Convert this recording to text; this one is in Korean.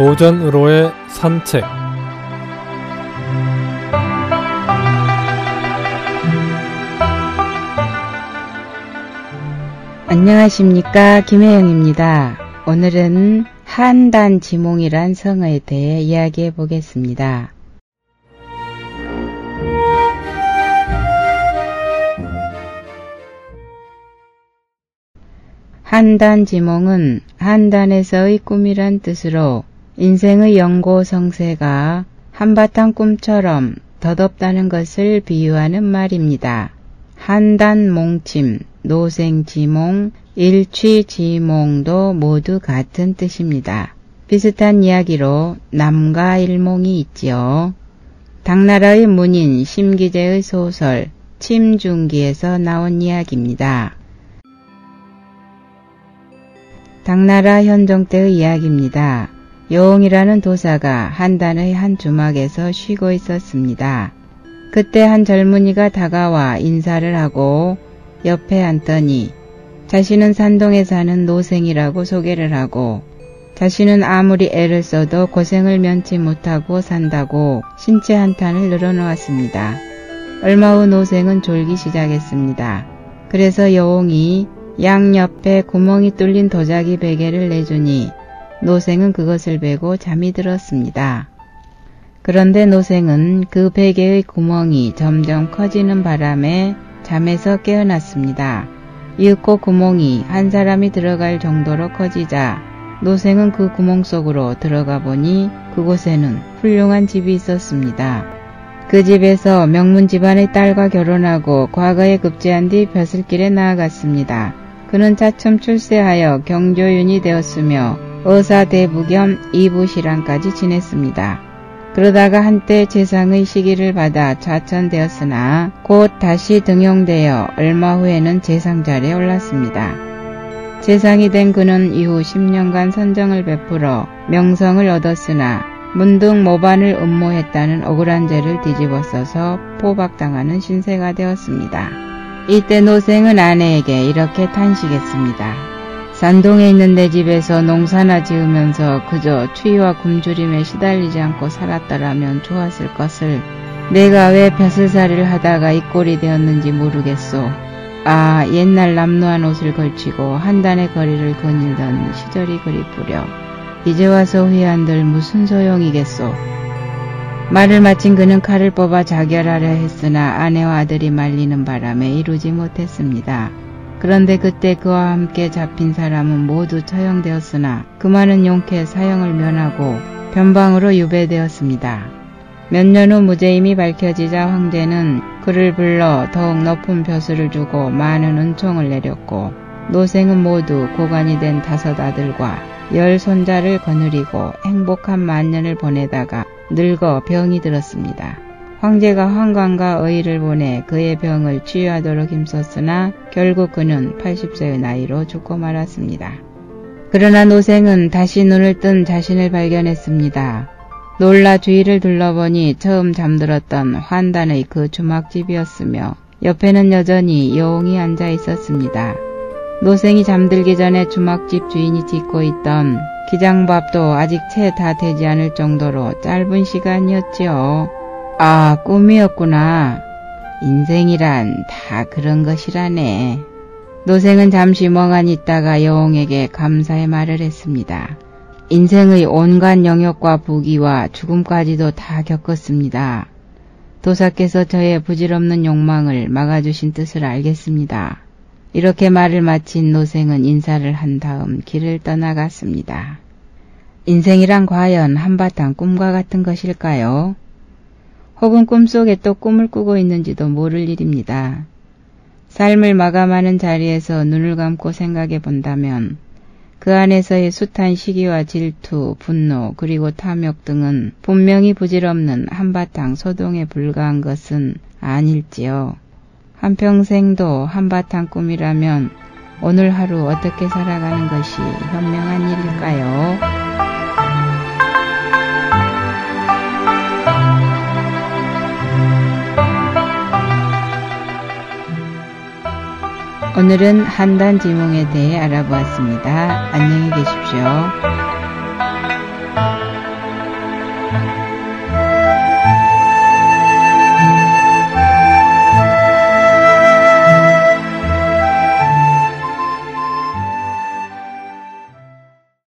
오전으로의 산책 안녕하십니까 김혜영입니다. 오늘은 한단 지몽이란 성어에 대해 이야기해 보겠습니다. 한단 지몽은 한단에서의 꿈이란 뜻으로 인생의 연고성세가 한바탕 꿈처럼 덧없다는 것을 비유하는 말입니다. 한단 몽침, 노생지몽, 일취지몽도 모두 같은 뜻입니다. 비슷한 이야기로 남과 일몽이 있지요. 당나라의 문인 심기재의 소설 침중기에서 나온 이야기입니다. 당나라 현종 때의 이야기입니다. 여옹이라는 도사가 한 단의 한 주막에서 쉬고 있었습니다. 그때 한 젊은이가 다가와 인사를 하고 옆에 앉더니 자신은 산동에 사는 노생이라고 소개를 하고 자신은 아무리 애를 써도 고생을 면치 못하고 산다고 신체 한탄을 늘어놓았습니다. 얼마 후 노생은 졸기 시작했습니다. 그래서 여옹이 양 옆에 구멍이 뚫린 도자기 베개를 내주니 노생은 그것을 베고 잠이 들었습니다. 그런데 노생은 그 베개의 구멍이 점점 커지는 바람에 잠에서 깨어났습니다. 이윽고 구멍이 한 사람이 들어갈 정도로 커지자 노생은 그 구멍 속으로 들어가 보니 그곳에는 훌륭한 집이 있었습니다. 그 집에서 명문 집안의 딸과 결혼하고 과거에 급제한 뒤 벼슬길에 나아갔습니다. 그는 차츰 출세하여 경조윤이 되었으며 의사대부 겸 이부시랑까지 지냈습니다. 그러다가 한때 재상의 시기를 받아 좌천되었으나 곧 다시 등용되어 얼마 후에는 재상 자리에 올랐습니다. 재상이 된 그는 이후 10년간 선정을 베풀어 명성을 얻었으나 문득 모반을 음모했다는 억울한 죄를 뒤집어 써서 포박당하는 신세가 되었습니다. 이때 노생은 아내에게 이렇게 탄식했습니다. 산동에 있는 내 집에서 농사나 지으면서 그저 추위와 굶주림에 시달리지 않고 살았더라면 좋았을 것을 내가 왜 벼슬살이를 하다가 이 꼴이 되었는지 모르겠소. 아 옛날 남루한 옷을 걸치고 한 단의 거리를 거닐던 시절이 그리 뿌려 이제 와서 후회한들 무슨 소용이겠소. 말을 마친 그는 칼을 뽑아 자결하려 했으나 아내와 아들이 말리는 바람에 이루지 못했습니다. 그런데 그때 그와 함께 잡힌 사람은 모두 처형되었으나 그 많은 용케 사형을 면하고 변방으로 유배되었습니다. 몇 년 후 무죄임이 밝혀지자 황제는 그를 불러 더욱 높은 벼슬을 주고 많은 은총을 내렸고 노생은 모두 고관이 된 다섯 아들과 열 손자를 거느리고 행복한 만년을 보내다가 늙어 병이 들었습니다. 황제가 황관과 의를 보내 그의 병을 치유하도록 힘썼으나 결국 그는 80세의 나이로 죽고 말았습니다. 그러나 노생은 다시 눈을 뜬 자신을 발견했습니다. 놀라 주위를 둘러보니 처음 잠들었던 환단의 그 주막집이었으며 옆에는 여전히 여웅이 앉아 있었습니다. 노생이 잠들기 전에 주막집 주인이 짓고 있던 기장밥도 아직 채 다 되지 않을 정도로 짧은 시간이었지요. 아, 꿈이었구나. 인생이란 다 그런 것이라네. 노생은 잠시 멍하니 있다가 여웅에게 감사의 말을 했습니다. 인생의 온갖 영역과 부귀와 죽음까지도 다 겪었습니다. 도사께서 저의 부질없는 욕망을 막아주신 뜻을 알겠습니다. 이렇게 말을 마친 노생은 인사를 한 다음 길을 떠나갔습니다. 인생이란 과연 한바탕 꿈과 같은 것일까요? 혹은 꿈속에 또 꿈을 꾸고 있는지도 모를 일입니다. 삶을 마감하는 자리에서 눈을 감고 생각해 본다면 그 안에서의 숱한 시기와 질투, 분노, 그리고 탐욕 등은 분명히 부질없는 한바탕 소동에 불과한 것은 아닐지요. 한평생도 한바탕 꿈이라면 오늘 하루 어떻게 살아가는 것이 현명한 일일까요? 오늘은 한단 지몽에 대해 알아보았습니다. 안녕히 계십시오.